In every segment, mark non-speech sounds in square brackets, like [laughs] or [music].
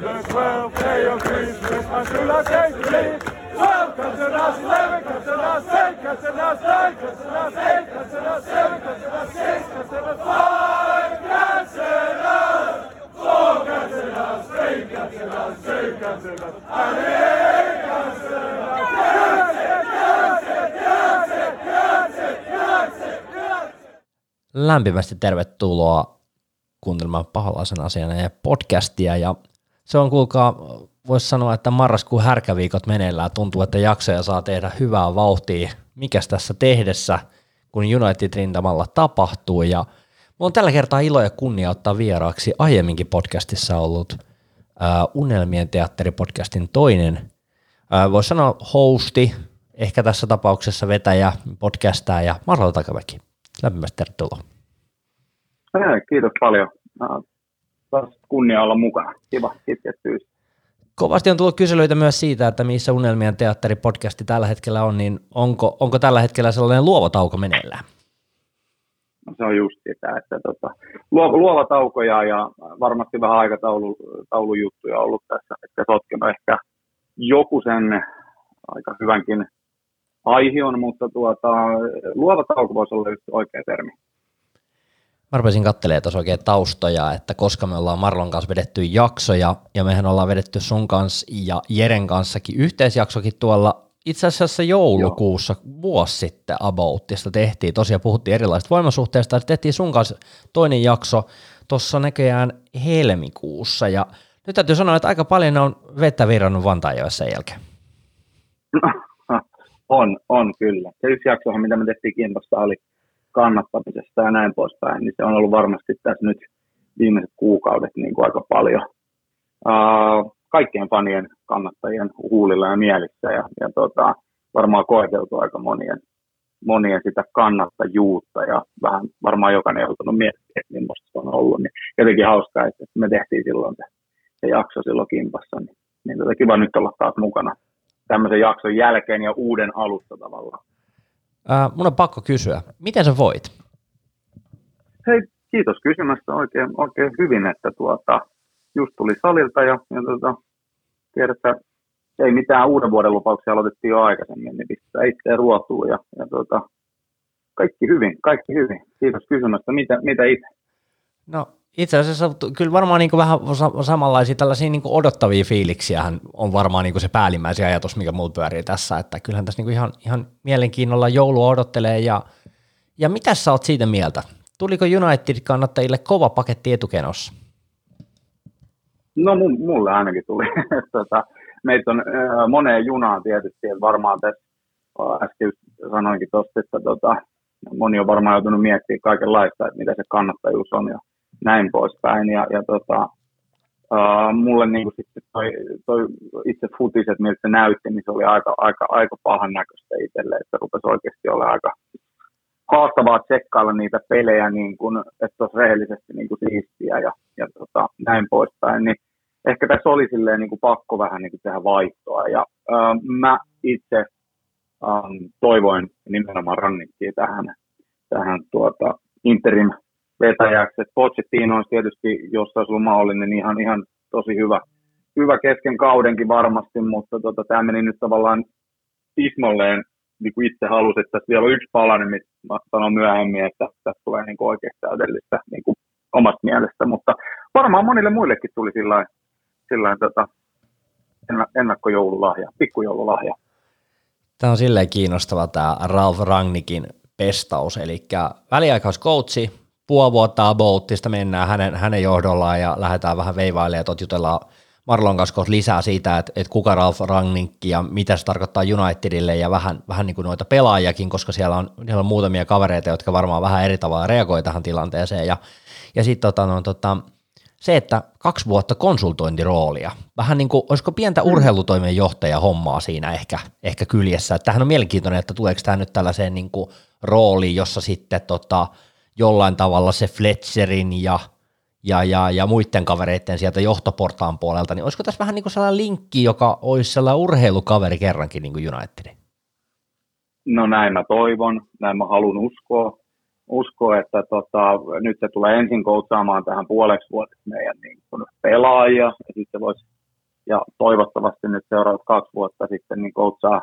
day of Christmas, my me. Eight, nine, eight, seven, six, five, four, three, two, lämpimästi tervetuloa kuuntelemaan paholaisen asian ja podcastia. Ja se on kuulkaa, voisi sanoa, että marraskuun härkäviikot meneillään. Tuntuu, että jaksoja saa tehdä hyvää vauhtia. Mikäs tässä tehdessä, kun United-rintamalla tapahtuu. Ja mulla on tällä kertaa ilo ja kunnia ottaa vieraaksi aiemminkin podcastissa ollut äh, Unelmien teatteripodcastin toinen, äh, voisi sanoa hosti, ehkä tässä tapauksessa vetäjä, podcastaa ja Marlo Takamäki. Lämpimästi tervetuloa. Hei, kiitos paljon. Taas kunnia olla mukana. Kiva, kiitos Kovasti on tullut kyselyitä myös siitä, että missä Unelmien teatteripodcasti tällä hetkellä on, niin onko, onko tällä hetkellä sellainen luova tauko meneillään? No se on just sitä, että tota, luova, luova tauko ja, ja varmasti vähän aikataulujuttuja ollut tässä, että sotkenut ehkä joku sen aika hyvänkin aihion, mutta tuota, luova tauko voisi olla just oikea termi. Mä rupesin katselemaan tuossa oikein taustoja, että koska me ollaan Marlon kanssa vedetty jaksoja, ja mehän ollaan vedetty sun kanssa ja Jeren kanssakin yhteisjaksokin tuolla itse asiassa joulukuussa Joo. vuosi sitten Aboutista tehtiin, tosiaan puhuttiin erilaisista voimasuhteista, tehtiin sun kanssa toinen jakso tuossa näköjään helmikuussa, ja nyt täytyy sanoa, että aika paljon on vettä virrannut Vantaajoissa jälkeen. [laughs] On, on kyllä. Se yksi jaksohan, mitä me tehtiin Kimpossa, oli kannattamisesta ja näin poispäin, niin se on ollut varmasti tässä nyt viimeiset kuukaudet niin kuin aika paljon uh, kaikkien fanien kannattajien huulilla ja mielissä ja, ja tota, varmaan koeteltu aika monien, monien sitä kannattajuutta ja vähän varmaan jokainen joutunut miettimään, että millaista se on ollut. Niin jotenkin hauskaa, että me tehtiin silloin se, se jakso silloin kimpassa, niin, niin tota kiva nyt olla taas mukana tämmöisen jakson jälkeen ja uuden alusta tavallaan. Ää, mun on pakko kysyä, miten sä voit? Hei, kiitos kysymästä oikein, oikein hyvin, että tuota, just tuli salilta ja, ja tuota, tiedätte, ei mitään uuden vuoden lupauksia aloitettiin jo aikaisemmin, niin pistää itse ruotuun ja, ja tuota, kaikki hyvin, kaikki hyvin. Kiitos kysymästä. Mitä, mitä itse? No itse asiassa kyllä varmaan niin vähän samanlaisia tällaisia niin odottavia fiiliksiä on varmaan niin se päällimmäisiä ajatus, mikä mulla pyörii tässä, että kyllähän tässä niin ihan, ihan mielenkiinnolla joulua odottelee ja, ja mitä sä oot siitä mieltä? Tuliko United-kannattajille kova paketti etukenossa? No mulle ainakin tuli. [laughs] tota, meitä on äh, moneen junaan tietysti, että varmaan tässä äsken sanoinkin tuosta, että tota, moni on varmaan joutunut miettimään kaikenlaista, että mitä se kannattajuus on ja näin poispäin. Ja, ja tota, uh, mulle niin kuin sitten toi, toi itse futiset, miltä se näytti, niin se oli aika, aika, aika pahan näköistä itselle, että rupesi oikeasti olla aika haastavaa tsekkailla niitä pelejä, niin kuin, että olisi rehellisesti niin kuin siistiä ja, ja tota, näin poispäin. Niin ehkä tässä oli silleen niin kuin pakko vähän niin kuin tehdä vaihtoa. Ja uh, mä itse um, toivoin nimenomaan rannikkiä tähän, tähän tuota, interim vetäjäksi. Et Pochettino olisi tietysti, jos olisi ollut mahdollinen, niin ihan, ihan tosi hyvä, hyvä kesken kaudenkin varmasti, mutta tota, tämä meni nyt tavallaan ismolleen niin kuin itse halusi, että tässä vielä on yksi palanen, mitä mä sanon myöhemmin, että tässä tulee niin kuin oikeasti täydellistä niin kuin omasta mielestä, mutta varmaan monille muillekin tuli sillä sillä tota, ennakkojoululahja, pikkujoululahja. Tämä on silleen kiinnostava tämä Ralf Rangnikin pestaus, eli väliaikaiskoutsi, puoli vuotta Aboutista mennään hänen, hänen johdollaan ja lähdetään vähän veivailemaan, että jutellaan Marlon kanssa lisää siitä, että, että kuka Ralf Rangnick ja mitä se tarkoittaa Unitedille ja vähän, vähän niin kuin noita pelaajakin, koska siellä on, siellä on muutamia kavereita, jotka varmaan vähän eri tavalla reagoi tähän tilanteeseen. Ja, ja sitten tota, no, tota, se, että kaksi vuotta konsultointiroolia, vähän niin kuin, olisiko pientä mm. urheilutoimen johtaja hommaa siinä ehkä, ehkä kyljessä, tämähän on mielenkiintoinen, että tuleeko tämä nyt tällaiseen niin kuin rooliin, jossa sitten tota, jollain tavalla se Fletcherin ja, ja, ja, ja muiden kavereiden sieltä johtoportaan puolelta, niin olisiko tässä vähän niin kuin sellainen linkki, joka olisi sellainen urheilukaveri kerrankin niin kuin Unitedin? No näin mä toivon, näin mä haluan uskoa, usko, että tota, nyt se tulee ensin koutsaamaan tähän puoleksi vuodeksi meidän niin kuin pelaajia, ja sitten voisi, ja toivottavasti nyt seuraavat kaksi vuotta sitten niin koutsaa,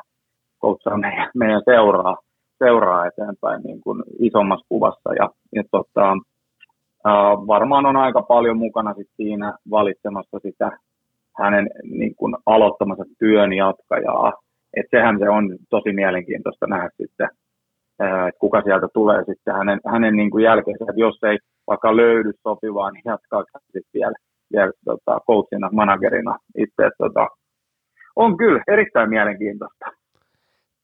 koutsaa meidän, meidän seuraa, seuraa eteenpäin niin kuin isommassa kuvassa, ja, ja tota, ää, varmaan on aika paljon mukana sit siinä valitsemassa sitä hänen niin kuin aloittamansa työn jatkajaa, et sehän se on tosi mielenkiintoista nähdä sitten, että kuka sieltä tulee sitten hänen, hänen niin kuin jälkeensä, että jos ei vaikka löydy sopivaa, niin jatkaa sitten vielä, vielä tota, coachina, managerina itse. Tota, on kyllä erittäin mielenkiintoista.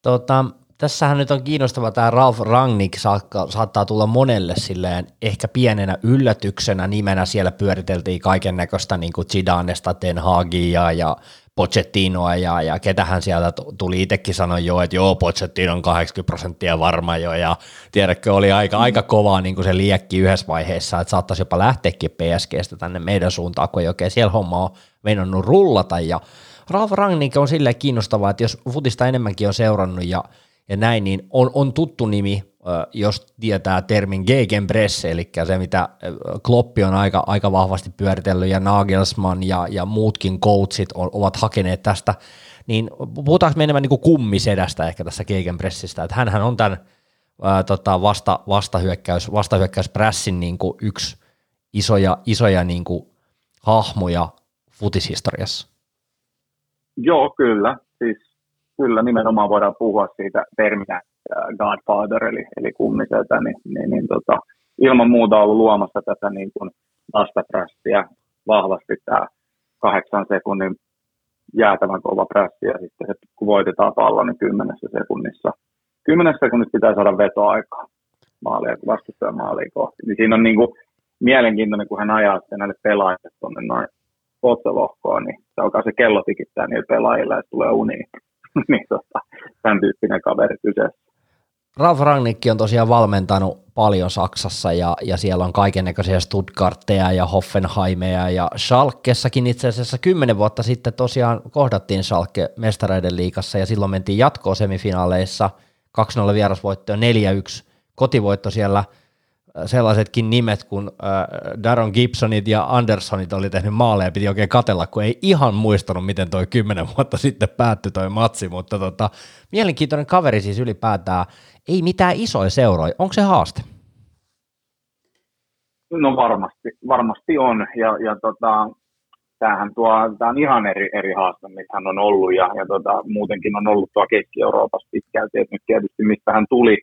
Tota, tässähän nyt on kiinnostava tämä Ralf Rangnick saakka, saattaa tulla monelle silleen ehkä pienenä yllätyksenä nimenä. Siellä pyöriteltiin kaiken näköistä niin kuin Zidanesta, Ten Hagia ja Pochettinoa ja, ja ketähän sieltä tuli itsekin sanoa jo, että joo, Pochettino on 80 prosenttia varma jo ja tiedätkö, oli aika, aika kovaa niin kuin se liekki yhdessä vaiheessa, että saattaisi jopa lähteäkin PSGstä tänne meidän suuntaan, kun ei oikein siellä homma on meinannut rullata ja Ralf Rangnick on silleen kiinnostavaa, että jos futista enemmänkin on seurannut ja, ja näin, niin on, on tuttu nimi, jos tietää termin Gegenpresse, eli se mitä Kloppi on aika, aika vahvasti pyöritellyt ja Nagelsmann ja, ja muutkin coachit on, ovat hakeneet tästä, niin puhutaanko me enemmän niin kuin kummisedästä ehkä tässä Gegenpressistä, että hänhän on tämän ää, tota, vasta, vastahyökkäys, vastahyökkäysprässin niin kuin yksi isoja, isoja niin kuin hahmoja futishistoriassa. Joo, kyllä. Kyllä nimenomaan voidaan puhua siitä terminä Godfather, eli, eli kummiseltä, niin, niin, niin tota, ilman muuta ollut luomassa tätä niin kuin vastaprässiä vahvasti tämä kahdeksan sekunnin jäätävän kova prässi, ja sitten kun voitetaan pallo, niin kymmenessä sekunnissa. Kymmenessä sekunnissa pitää saada vetoaikaa maalia, vastustajan maalia kohti. Niin siinä on niin kuin mielenkiintoinen, kun hän ajaa sitten näille pelaajille tuonne noin niin se alkaa se kello tikittää niille pelaajille, että tulee uniin. [laughs] niin tota, tämän tyyppinen kaveri kyseessä. Ralf Rangnick on tosiaan valmentanut paljon Saksassa ja, ja siellä on näköisiä Stuttgartteja ja Hoffenheimeja ja Schalkessakin itse asiassa kymmenen vuotta sitten tosiaan kohdattiin Schalke mestareiden liikassa ja silloin mentiin jatkoon semifinaaleissa 2-0 vierasvoitto 4-1 kotivoitto siellä – sellaisetkin nimet kuin äh, Daron Gibsonit ja Andersonit oli tehnyt maaleja, piti oikein katella, kun ei ihan muistanut, miten toi kymmenen vuotta [laughs] sitten päättyi toi matsi, mutta tota, mielenkiintoinen kaveri siis ylipäätään, ei mitään isoja seuroja, onko se haaste? No varmasti, varmasti on, ja, ja tota, tämähän tuo, tämä on ihan eri, eri haaste, missä hän on ollut, ja, ja tota, muutenkin on ollut tuo Keski-Euroopassa pitkälti, että nyt tietysti mistä hän tuli,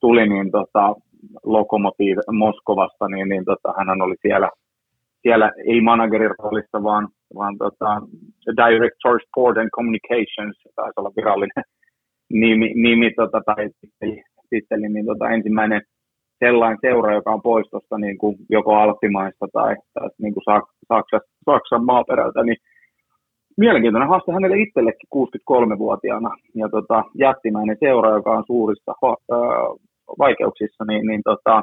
tuli niin tota, Lokomotiv Moskovasta, niin, niin tota, hän oli siellä, siellä ei managerin roolissa, vaan, vaan tota, Director Sport and Communications, taisi olla virallinen nimi, nimi tota, tai titteli, niin tota, ensimmäinen sellainen seura, joka on pois tuosta niin kuin joko Alppimaista tai, tai niin kuin Saksan, Saksan maaperältä, niin mielenkiintoinen haaste hänelle itsellekin 63-vuotiaana ja tota, jättimäinen seura, joka on suurissa vaikeuksissa, niin, niin tota,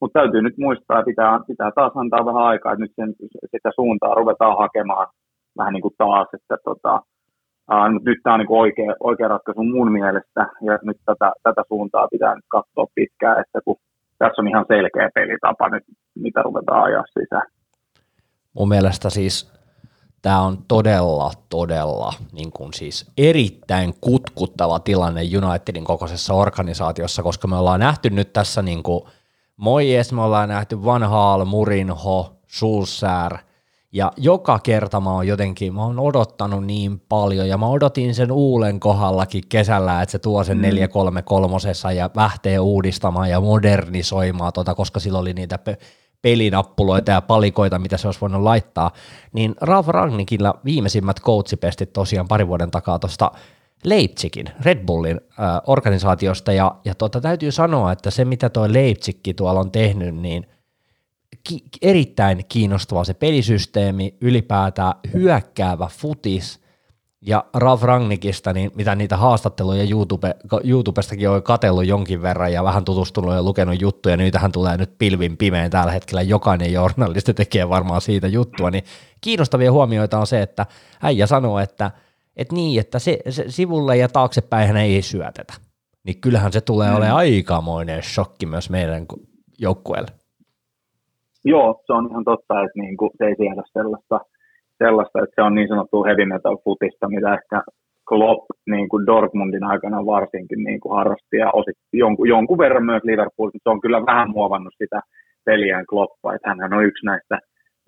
mutta täytyy nyt muistaa, että pitää, pitää taas antaa vähän aikaa, että nyt sen, sitä suuntaa ruvetaan hakemaan vähän niin kuin taas, että tota, ää, nyt tämä on niin kuin oikea, oikea ratkaisu mun mielestä, ja nyt tätä, tätä suuntaa pitää nyt katsoa pitkään, että kun tässä on ihan selkeä pelitapa nyt, mitä ruvetaan ajaa sisään. Mun mielestä siis tämä on todella, todella niin kuin siis erittäin kutkuttava tilanne Unitedin kokoisessa organisaatiossa, koska me ollaan nähty nyt tässä niin kuin Moyes, me ollaan nähty Van Haal, Murinho, Schulzär, ja joka kerta mä oon jotenkin, mä oon odottanut niin paljon, ja mä odotin sen Uulen kohdallakin kesällä, että se tuo sen mm. 433 ja lähtee uudistamaan ja modernisoimaan, tota, koska sillä oli niitä pelinappuloita ja palikoita, mitä se olisi voinut laittaa, niin Ralf Rangnickilla viimeisimmät coachipestit tosiaan pari vuoden takaa tuosta Leipzigin, Red Bullin äh, organisaatiosta, ja, ja tota, täytyy sanoa, että se mitä tuo Leipzigki tuolla on tehnyt, niin ki- erittäin kiinnostava se pelisysteemi, ylipäätään hyökkäävä futis, ja Ralf Rangnickista, niin mitä niitä haastatteluja YouTube, YouTubestakin on katellut jonkin verran ja vähän tutustunut ja lukenut juttuja, niin niitähän tulee nyt pilvin pimeän tällä hetkellä, jokainen journalisti tekee varmaan siitä juttua, niin kiinnostavia huomioita on se, että äijä sanoo, että, että niin, että se, se sivulle ja taaksepäin ei syötetä. niin kyllähän se tulee mm. olemaan aikamoinen shokki myös meidän joukkueelle. Joo, se on ihan totta, että niin kuin, se ei siedä sellaista, sellaista, että se on niin sanottu heavy metal futista, mitä ehkä Klopp niin kuin Dortmundin aikana varsinkin niin kuin harrasti ja osit, jonkun, jonkun verran myös Liverpool, se on kyllä vähän muovannut sitä peliään Kloppa, että hän on yksi näistä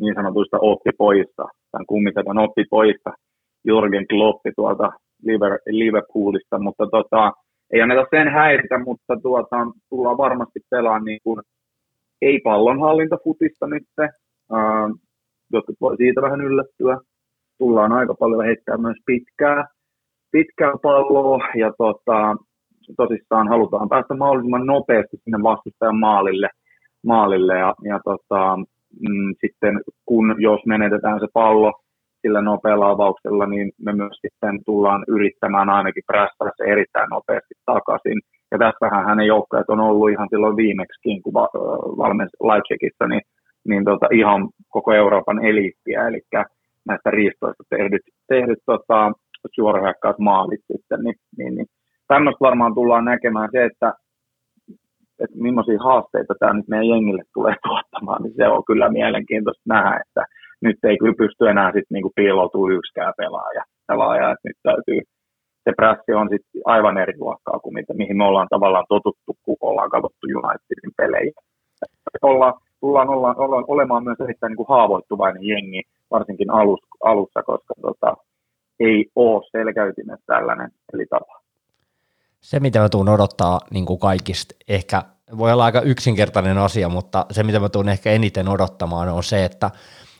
niin sanotuista oppipojista, tämän kummisetan oppipojista, Jürgen Kloppi tuolta Liverpoolista, mutta tota, ei anneta sen häiritä, mutta tuota, tullaan varmasti pelaamaan niin kuin, ei pallonhallintafutista nyt, uh, jotkut voi siitä vähän yllättyä. Tullaan aika paljon heittää myös pitkää, pitkää palloa ja tota, tosissaan halutaan päästä mahdollisimman nopeasti sinne vastustajan maalille, maalille ja, ja tota, mm, sitten kun jos menetetään se pallo sillä nopealla avauksella, niin me myös sitten tullaan yrittämään ainakin se erittäin nopeasti takaisin. Ja tässähän hänen joukkueet on ollut ihan silloin viimeksikin, kun valmens Leipzigissä, niin, niin tota, ihan koko Euroopan eliittiä, eli näistä riistoista tehdyt, tehdyt tota, suorahyökkäysmaalit sitten, niin, niin, niin. Tämmöistä varmaan tullaan näkemään se, että, että millaisia haasteita tämä nyt meidän jengille tulee [laughs] tuottamaan, niin se on kyllä mielenkiintoista nähdä, että nyt ei kyllä pysty enää sitten niinku piiloutumaan yksikään pelaaja, pelaaja että nyt täytyy, se prässi on sitten aivan eri luokkaa kuin mitä, mihin me ollaan tavallaan totuttu, kun ollaan katsottu Unitedin pelejä. Ollaan, tullaan olla, olla, olemaan myös erittäin niin kuin haavoittuvainen jengi, varsinkin alus, alussa, koska tota, ei ole selkäytimet tällainen pelitapa. Se, mitä mä tuun odottaa niin kuin kaikista, ehkä voi olla aika yksinkertainen asia, mutta se, mitä mä tuun ehkä eniten odottamaan, on se, että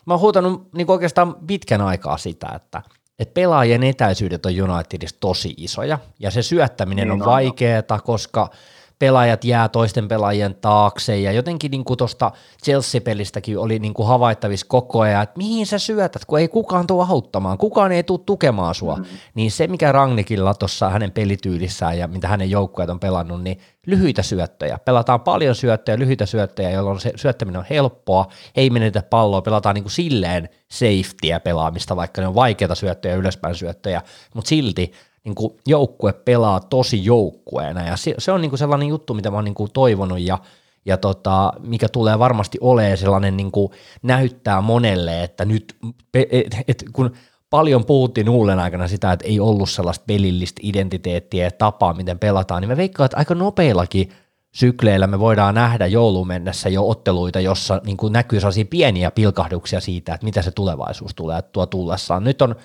mä oon huutanut niin oikeastaan pitkän aikaa sitä, että, että pelaajien etäisyydet on Unitedissa tosi isoja, ja se syöttäminen niin on, on vaikeaa, koska – pelaajat jää toisten pelaajien taakse ja jotenkin niin kuin tuosta Chelsea-pelistäkin oli niin kuin havaittavissa koko ajan, että mihin sä syötät, kun ei kukaan tule auttamaan, kukaan ei tule tukemaan sua, mm-hmm. niin se mikä Rangnikilla tuossa hänen pelityylissään ja mitä hänen joukkueet on pelannut, niin lyhyitä syöttöjä, pelataan paljon syöttöjä, lyhyitä syöttöjä, jolloin se syöttäminen on helppoa, ei menetä palloa, pelataan niin kuin silleen safetyä pelaamista, vaikka ne on vaikeita syöttöjä, ylöspäin syöttöjä, mutta silti niin kuin joukkue pelaa tosi joukkueena ja se, se on niin kuin sellainen juttu, mitä mä oon niin kuin toivonut ja, ja tota, mikä tulee varmasti olemaan sellainen niin kuin näyttää monelle, että nyt et, et, kun paljon puhuttiin Uulen aikana sitä, että ei ollut sellaista pelillistä identiteettiä ja tapaa, miten pelataan, niin me veikkaan, että aika nopeillakin sykleillä me voidaan nähdä jouluun mennessä jo otteluita, jossa niin kuin näkyy sellaisia pieniä pilkahduksia siitä, että mitä se tulevaisuus tulee tuo tullessaan. Nyt on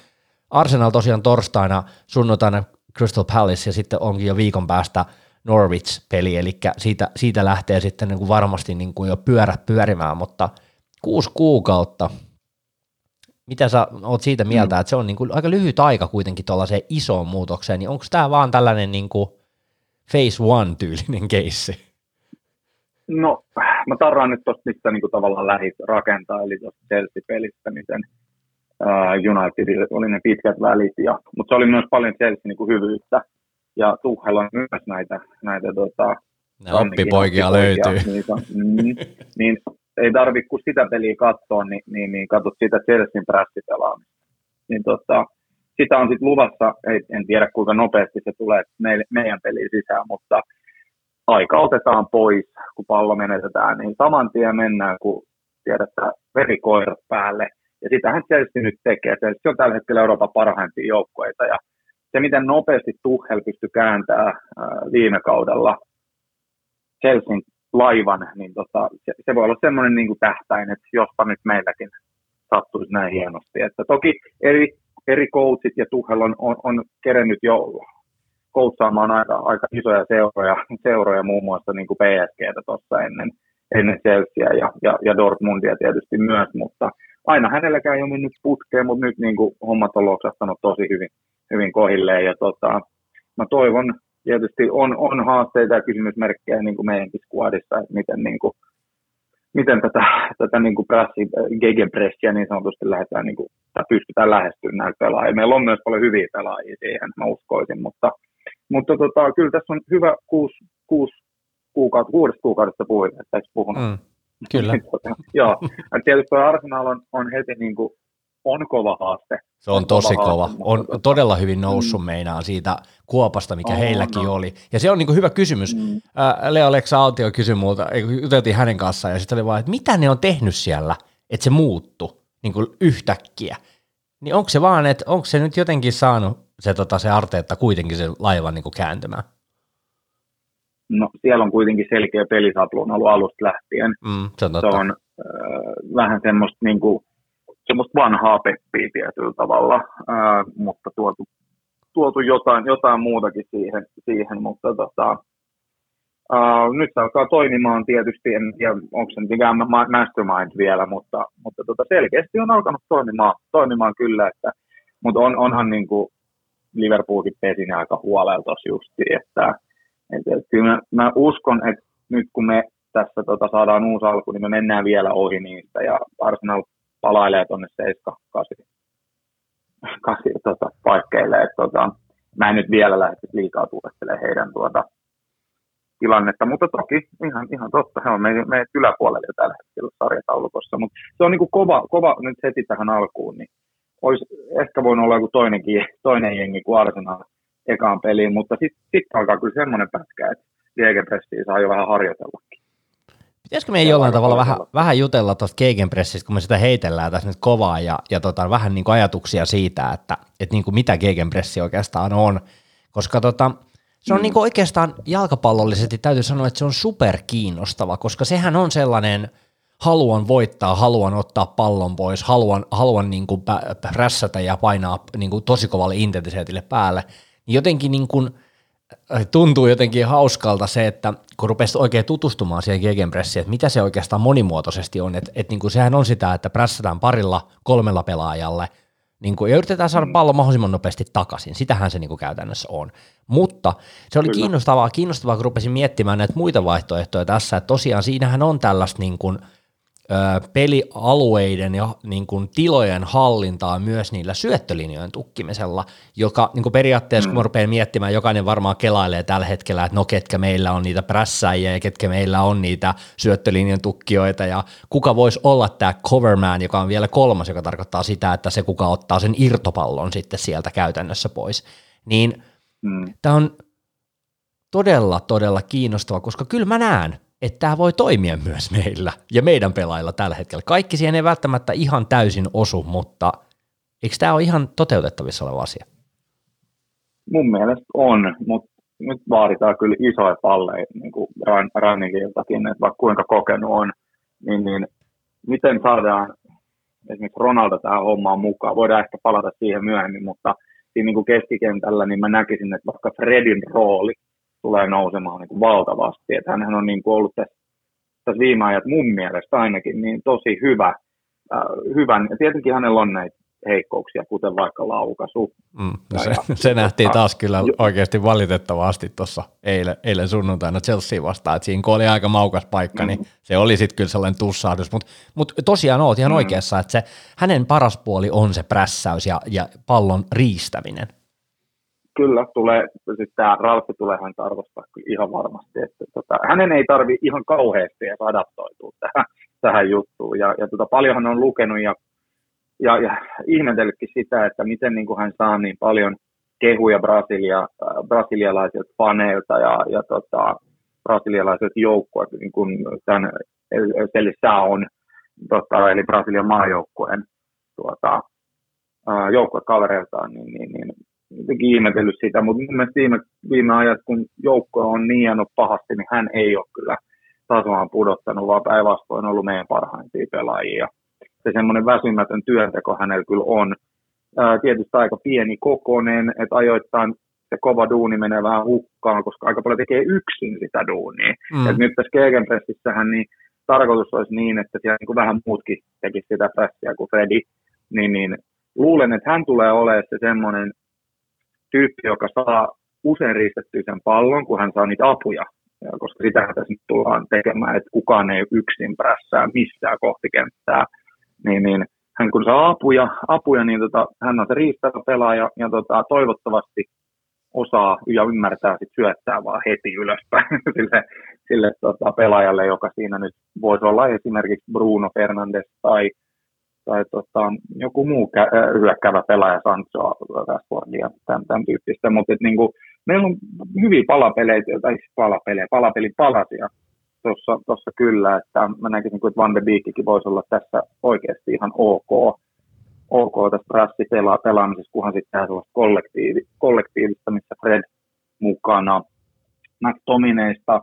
Arsenal tosiaan torstaina, sunnuntaina Crystal Palace ja sitten onkin jo viikon päästä Norwich-peli, eli siitä, siitä lähtee sitten niin kuin varmasti niin kuin jo pyörät pyörimään, mutta kuusi kuukautta, mitä sä oot siitä mieltä, mm. että se on niin kuin aika lyhyt aika kuitenkin tuollaiseen isoon muutokseen, niin onko tämä vaan tällainen niin kuin phase one tyylinen keissi? No, mä tarraan nyt tuosta, mistä niin kuin tavallaan lähit rakentaa, eli tuosta Chelsea-pelistä, miten – Unitedille oli ne pitkät välit, ja, mutta se oli myös paljon Chelsea niin kuin hyvyyttä, ja Tuchel on myös näitä, näitä tota, ne oppipoikia löytyy. [laughs] Niin, mm, niin ei tarvitse kun sitä peliä katsoa, niin, niin, niin katsot sitä Chelsean prässipelaamista. Niin tota, sitä on sitten luvassa, ei, en tiedä kuinka nopeasti se tulee meille, meidän peliin sisään, mutta aika otetaan pois, kun pallo menetetään, niin saman tien mennään, kun tiedätte, verikoirat päälle – ja sitähän Chelsea nyt tekee. Chelsea on tällä hetkellä Euroopan parhaimpia joukkueita ja se, miten nopeasti Tuchel pystyi kääntämään viime kaudella Chelsean laivan, niin tota, se, se, voi olla semmoinen niin tähtäin, että jospa nyt meilläkin sattuisi näin hienosti. Että toki eri, eri coachit ja Tuchel on, on, on kerennyt jo koutsaamaan aika, aika isoja seuroja, seuroja muun muassa niin PSGtä tuossa ennen, ennen Chelsea ja, ja, ja Dortmundia tietysti myös, mutta aina hänelläkään ei ole mennyt putkeen, mutta nyt niin kuin, hommat on loksahtanut tosi hyvin, hyvin kohilleen. Ja tota, mä toivon, tietysti on, on haasteita ja kysymysmerkkejä niin kuin meidänkin skuadissa, että miten, niin kuin, miten tätä, tätä niin kuin pressi, gegenpressiä niin sanotusti lähdetään, niin kuin, tai pystytään lähestymään näitä pelaajia. Meillä on myös paljon hyviä pelaajia siihen, mä uskoisin, mutta, mutta tota, kyllä tässä on hyvä kuusi, kuusi kuukautta, kuudesta kuukaudesta puhuin, että eikö puhunut? Mm. Kyllä. [laughs] Joo, tietysti tuo Arsenal on, on heti niin kuin on kova haaste. Se on, on tosi kova. kova. On tota, todella hyvin noussut mm. meinaan siitä kuopasta, mikä oh, heilläkin no. oli. Ja se on niin hyvä kysymys. Mm. Leo Aleksa Autio kysyi multa, juteltiin hänen kanssaan, ja sitten oli vaan, että mitä ne on tehnyt siellä, että se muuttu niin yhtäkkiä. Niin onko se vaan, että onko se nyt jotenkin saanut se, tota, se Arteetta kuitenkin se laiva niin kääntymään? No siellä on kuitenkin selkeä pelisapluun ollut alusta lähtien. Mm, se on, se on äh, vähän semmoista niin kuin, semmoista vanhaa peppiä tietyllä tavalla, ää, mutta tuotu, tuotu jotain, jotain muutakin siihen, siihen mutta tota, ää, nyt se alkaa toimimaan tietysti, en tiedä onko se mikään mastermind vielä, mutta, mutta tota selkeästi on alkanut toimimaan, toimimaan kyllä, että, mutta on, onhan niin kuin Liverpoolkin pesin aika huolella tuossa justiin, että, että, että kyllä mä, mä uskon, että nyt kun me tässä tota, saadaan uusi alku, niin me mennään vielä ohi niistä ja Arsenal palailee tuonne 7 8, 8 tota, paikkeille. Et, tota, mä en nyt vielä lähtisi liikaa tuulettelemaan heidän tuota, tilannetta, mutta toki ihan, ihan totta, he on meidän, meidän yläpuolella tällä hetkellä sarjataulukossa, mutta se on niin kuin kova, kova nyt heti tähän alkuun, niin olisi ehkä voinut olla joku toinenkin, toinen jengi kuin Arsenal ekaan peliin, mutta sitten sit alkaa kyllä semmoinen pätkä, että Gegenpressiä saa jo vähän harjoitellakin. Pitäisikö meidän jollain tavalla vähän, vähän jutella tuosta Gegenpressistä, kun me sitä heitellään tässä nyt kovaa ja, ja tota, vähän niin kuin ajatuksia siitä, että, että niin kuin mitä Gegenpressi oikeastaan on, koska tota, se on mm. niin kuin oikeastaan jalkapallollisesti täytyy sanoa, että se on super kiinnostava, koska sehän on sellainen haluan voittaa, haluan ottaa pallon pois, haluan, haluan niin kuin prässätä ja painaa niin kuin tosi kovalle intensiteetille päälle, jotenkin niin kuin – tuntuu jotenkin hauskalta se, että kun rupesi oikein tutustumaan siihen gegenpressiin, että mitä se oikeastaan monimuotoisesti on, että, että niin kuin sehän on sitä, että prässätään parilla, kolmella pelaajalle, niin kuin, ja yritetään saada mm. pallo mahdollisimman nopeasti takaisin. Sitähän se niin kuin käytännössä on. Mutta se oli Kyllä. kiinnostavaa, kiinnostavaa, kun rupesin miettimään näitä muita vaihtoehtoja tässä, että tosiaan siinähän on tällaista niin kuin – pelialueiden ja niin kuin, tilojen hallintaa myös niillä syöttölinjojen tukkimisella, joka niin kuin periaatteessa, mm. kun mä rupean miettimään, jokainen varmaan kelailee tällä hetkellä, että no ketkä meillä on niitä prässäjiä ja ketkä meillä on niitä syöttölinjan tukkijoita ja kuka voisi olla tämä coverman, joka on vielä kolmas, joka tarkoittaa sitä, että se kuka ottaa sen irtopallon sitten sieltä käytännössä pois. Niin mm. tämä on todella, todella kiinnostava, koska kyllä mä näen, että tämä voi toimia myös meillä ja meidän pelaajilla tällä hetkellä. Kaikki siihen ei välttämättä ihan täysin osu, mutta eikö tämä ole ihan toteutettavissa oleva asia? Mun mielestä on, mutta nyt vaaditaan kyllä isoja palleja, niin kuin Ranningiltakin, että vaikka kuinka kokenut on, niin, niin miten saadaan esimerkiksi Ronaldo tähän hommaan mukaan. Voidaan ehkä palata siihen myöhemmin, mutta siinä niin kuin keskikentällä niin mä näkisin, että vaikka Fredin rooli tulee nousemaan niin kuin valtavasti. Että hänhän on niin kuin ollut tässä, tässä viime ajat mun mielestä ainakin niin tosi hyvä. Äh, hyvän. Ja tietenkin hänellä on näitä heikkouksia, kuten vaikka laukaisu. Mm, no se, ja, se nähtiin ja, taas kyllä jo, oikeasti valitettavasti tuossa eilen, eilen sunnuntaina Chelsea vastaan, että siinä kun oli aika maukas paikka, niin mm. niin se oli sitten kyllä sellainen tussahdus, mutta mut tosiaan oot ihan mm. oikeassa, että se hänen paras puoli on se prässäys ja, ja pallon riistäminen kyllä tulee, siis tämä Ralfi tulee hän arvostaa kyllä ihan varmasti, että tota, hänen ei tarvi ihan kauheasti ja adaptoitua tähän, tähän juttuun. Ja, ja tota, paljonhan on lukenut ja, ja, ja ihmetellytkin sitä, että miten niin kuin hän saa niin paljon kehuja Brasilia, äh, brasilialaisilta faneilta ja, ja tota, brasilialaisilta joukkueilta, niin kuin tämän Selissä on, tota, eli Brasilian maajoukkueen tuota, äh, joukkuekavereiltaan, niin, niin, niin jotenkin ihmetellyt sitä, mutta mun mielestä viime, viime ajat, kun joukko on niin jäänyt pahasti, niin hän ei ole kyllä tasoaan pudottanut, vaan päinvastoin ollut meidän parhaimpia pelaajia. Se semmoinen väsymätön työnteko hänellä kyllä on. Ää, tietysti aika pieni kokonen, että ajoittain se kova duuni menee vähän hukkaan, koska aika paljon tekee yksin sitä duunia. Mm. Et nyt tässä Gegenpressissähän niin tarkoitus olisi niin, että siellä niin kuin vähän muutkin tekisi sitä pressiä kuin Fredi, niin, niin luulen, että hän tulee olemaan se semmoinen tyyppi, joka saa usein riistettyä sen pallon, kun hän saa niitä apuja, koska sitähän tässä nyt tullaan tekemään, että kukaan ei yksin prässää missään kohti kenttää, niin, niin hän kun saa apuja, apuja niin tota, hän on se riistävä pelaaja ja tota, toivottavasti osaa ja ymmärtää sit syöttää vaan heti ylöspäin [laughs] sille, sille tota, pelaajalle, joka siinä nyt voisi olla esimerkiksi Bruno Fernandes tai tai tota, joku muu kä- hyökkäävä pelaaja, Sancho, Rashfordia, tämän, tämän tyyppistä, mutta niin meillä on hyviä palapelejä, tai siis palapelejä, palapelin palasia tuossa kyllä, että mä näkisin, että Van de Beekikin voisi olla tässä oikeasti ihan ok, ok tässä prassipelaamisessa, kunhan sitten tehdään sellaista kollektiivi, kollektiivista, missä Fred mukana. McTominaysta,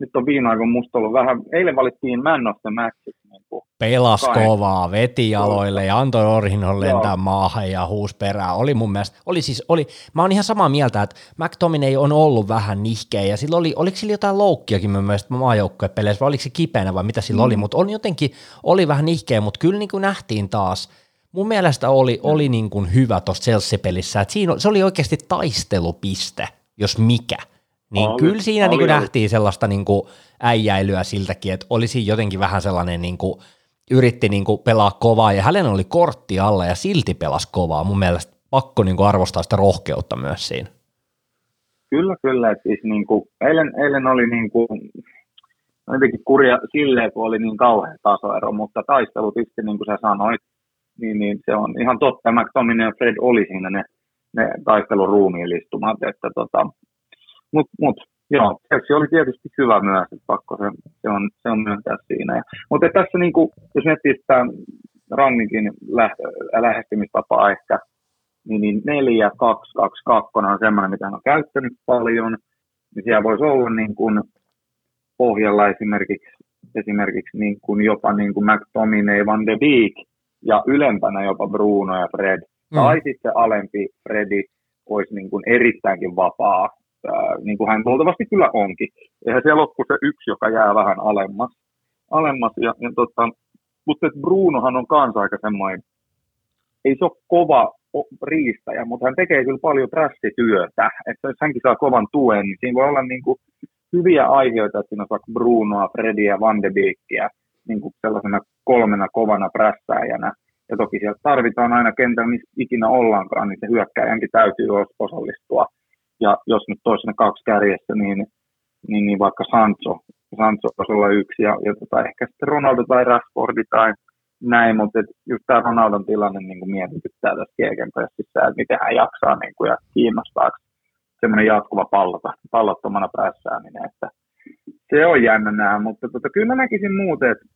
nyt on viime aikoina musta ollut vähän, eilen valittiin Man of the Match. Niin Pelas kai. kovaa, veti jaloille ja antoi Orhinon lentää maahan ja huus perään. Oli mun mielestä, oli siis, oli, mä oon ihan samaa mieltä, että McTominay on ollut vähän nihkeä ja sillä oli, oliko sillä jotain loukkiakin mun mielestä maajoukkuepeleissä vai oliko se kipeänä vai mitä sillä mm. oli, mutta on jotenkin, oli vähän nihkeä, mutta kyllä niin kuin nähtiin taas, mun mielestä oli, oli niin kuin hyvä tuossa Chelsea-pelissä, että siinä, se oli oikeasti taistelupiste, jos mikä – niin oli, kyllä siinä oli, niin kuin oli. nähtiin sellaista niin kuin äijäilyä siltäkin, että olisi jotenkin vähän sellainen niin kuin, yritti niin kuin pelaa kovaa ja hänellä oli kortti alla ja silti pelasi kovaa. Mun mielestä pakko niin kuin arvostaa sitä rohkeutta myös siinä. Kyllä, kyllä. Että siis niin kuin, eilen, eilen oli niin kuin, jotenkin kurja silleen, kun oli niin kauhean tasoero, mutta taistelu tietysti niin kuin sä sanoit, niin, niin se on ihan totta. McTominay ja Fred oli siinä ne, ne taisteluruumiillistumat, että tota, mutta mut, joo, se oli tietysti hyvä myös, että pakko se, se, on, se on myöntää siinä. Ja, mutta tässä niin kuin, jos miettii sitä Ranninkin lähestymistapaa ehkä, niin, niin 4, 2, 2, 2 on semmoinen, mitä hän on käyttänyt paljon, niin siellä voisi olla niin kuin pohjalla esimerkiksi, esimerkiksi niin kuin jopa niin kuin McTominay, Van de Beek ja ylempänä jopa Bruno ja Fred. Mm. Tai sitten alempi Fredi olisi niin kuin erittäinkin vapaa ää, niin kuin hän luultavasti kyllä onkin. Eihän siellä ole se yksi, joka jää vähän alemmas. alemmas ja, ja tota, mutta Brunohan on kanssa aika semmoinen, ei se ole kova riistäjä, mutta hän tekee kyllä paljon prässityötä. Että jos hänkin saa kovan tuen, niin siinä voi olla niin kuin hyviä aiheita, että siinä on vaikka Brunoa, Fredia ja Van de Beekia niin kuin sellaisena kolmena kovana prässäjänä. Ja toki sieltä tarvitaan aina kentällä, missä ikinä ollaankaan, niin se hyökkäjänkin täytyy osallistua ja jos nyt toisena kaksi kärjessä, niin, niin, niin vaikka Sancho, Sancho voisi olla yksi, ja, ja tota, ehkä sitten Ronaldo tai Rashfordi tai näin, mutta et just tämä Ronaldon tilanne niin kuin mietityttää tässä Gegenpressissä, että miten hän jaksaa niin kuin, ja kiinnostaako semmoinen jatkuva pallota, pallottomana päässääminen, että se on jännä nähdä, mutta tota, kyllä mä näkisin muuten, että,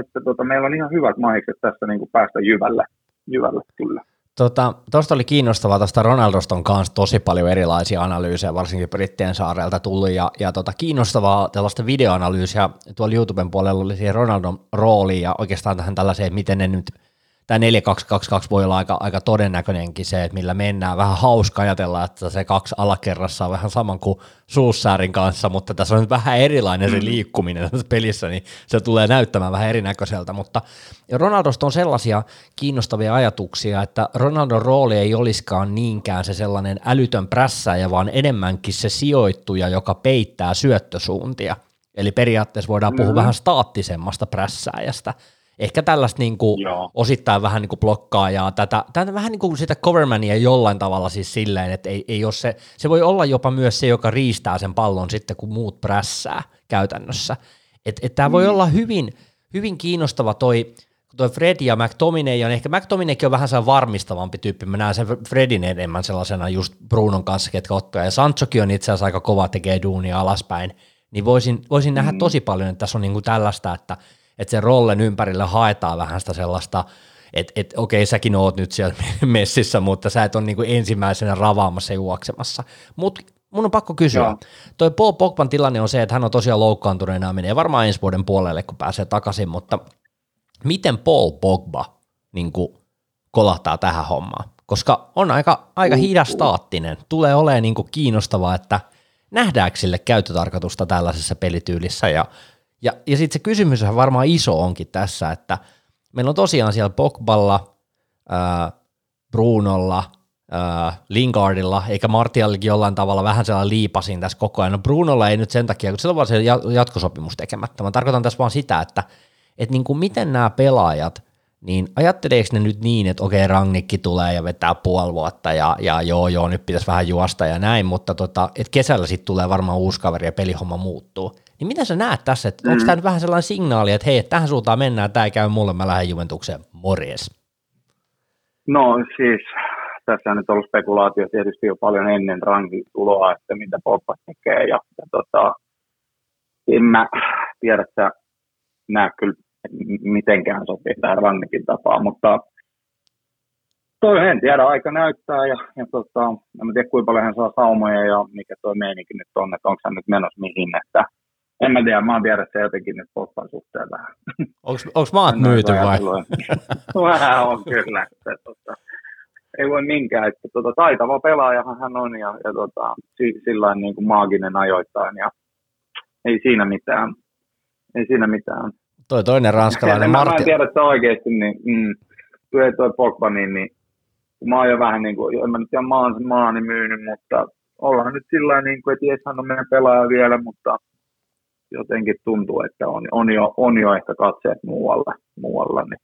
että tota, meillä on ihan hyvät mahikset tässä niin kuin päästä jyvälle, jyvälle kyllä. Tuosta tota, oli kiinnostavaa, tuosta Ronaldosta on kanssa tosi paljon erilaisia analyysejä, varsinkin Brittien saarelta tullut, ja, ja tota, kiinnostavaa tällaista videoanalyysiä tuolla YouTuben puolella oli siihen Ronaldon rooliin, ja oikeastaan tähän tällaiseen, miten ne nyt – tämä 4222 voi olla aika, aika todennäköinenkin se, että millä mennään. Vähän hauska ajatella, että se kaksi alakerrassa on vähän saman kuin Suussäärin kanssa, mutta tässä on nyt vähän erilainen se mm. liikkuminen tässä pelissä, niin se tulee näyttämään vähän erinäköiseltä, mutta Ronaldosta on sellaisia kiinnostavia ajatuksia, että Ronaldon rooli ei olisikaan niinkään se sellainen älytön prässäjä, vaan enemmänkin se sijoittuja, joka peittää syöttösuuntia. Eli periaatteessa voidaan puhua mm. vähän staattisemmasta prässääjästä, ehkä tällaista niin kuin osittain vähän niin kuin blokkaajaa, tätä, tätä vähän niin kuin sitä covermania jollain tavalla siis silleen, että ei, ei ole se, se voi olla jopa myös se, joka riistää sen pallon sitten, kun muut prässää käytännössä. Että et tämä mm. voi olla hyvin, hyvin kiinnostava toi, toi Fred ja McTominay on ehkä, McTominaykin on vähän sellainen varmistavampi tyyppi, mä näen sen Fredin enemmän sellaisena just Brunon kanssa, ketkä ottaa, ja Sanchokin on itse asiassa aika kova, tekee duunia alaspäin, niin voisin, voisin nähdä mm. tosi paljon, että tässä on niinku tällaista, että että sen rollen ympärille haetaan vähän sitä sellaista, että et, okei, säkin oot nyt siellä [laughs] messissä, mutta sä et ole niinku ensimmäisenä ravaamassa ja juoksemassa. Mutta mun on pakko kysyä. Joo. Toi Paul Pogban tilanne on se, että hän on tosiaan loukkaantuneena ja menee varmaan ensi vuoden puolelle, kun pääsee takaisin, mutta miten Paul Pogba niin kuin, kolahtaa tähän hommaan? Koska on aika, aika hidastaattinen. Tulee olemaan niin kuin, kiinnostavaa, että nähdäänkö sille käyttötarkoitusta tällaisessa pelityylissä ja ja, ja sitten se kysymys on varmaan iso onkin tässä, että meillä on tosiaan siellä Pogballa, ää, Brunolla, ää, Lingardilla, eikä Martiallikin jollain tavalla vähän sellainen liipasin tässä koko ajan. No Brunolla ei nyt sen takia, kun sillä on vaan se jatkosopimus tekemättä. Mä tarkoitan tässä vaan sitä, että, että niin kuin miten nämä pelaajat, niin ajatteleeko ne nyt niin, että okei, Rangnikki tulee ja vetää puoli vuotta ja, ja joo, joo, nyt pitäisi vähän juosta ja näin, mutta tota, että kesällä sitten tulee varmaan uusi kaveri ja pelihomma muuttuu Niin mitä sä näet tässä, että mm. onko tämä nyt vähän sellainen signaali, että hei, tähän suuntaan mennään, tämä ei käy mulle, mä lähden Juventukseen, morjes. No siis tässä on nyt ollut spekulaatio tietysti jo paljon ennen rankin tuloa, että mitä Pogba tekee ja, ja tota, en mä tiedä, että näe kyllä mitenkään sopii tähän rannikin tapaan, mutta toi en tiedä, aika näyttää ja, ja tota, en tiedä kuinka paljon hän saa saumoja ja mikä toi meininki nyt on, että onko hän nyt menossa mihin, että en mä tiedä, mä oon tiedä, että se jotenkin nyt Pogban suhteen vähän. Onko maat myyty vai? [laughs] Vähän on kyllä, että tota, ei voi minkään, että tota, taitava pelaajahan hän on ja, ja tota, sillä niin kuin maaginen ajoittain ja ei siinä mitään. Ei siinä mitään. Toi toinen ranskalainen [laughs] Martin. Mä en tiedä, että oikeasti, niin mm, tuo toi Pogba, niin, niin mä oon jo vähän niin kuin, en mä nyt tiedä maan maani myynyt, mutta ollaan nyt sillä niin kuin, että jes, hän on meidän pelaaja vielä, mutta jotenkin tuntuu, että on, on, jo, on jo ehkä katseet muualla, muualla niin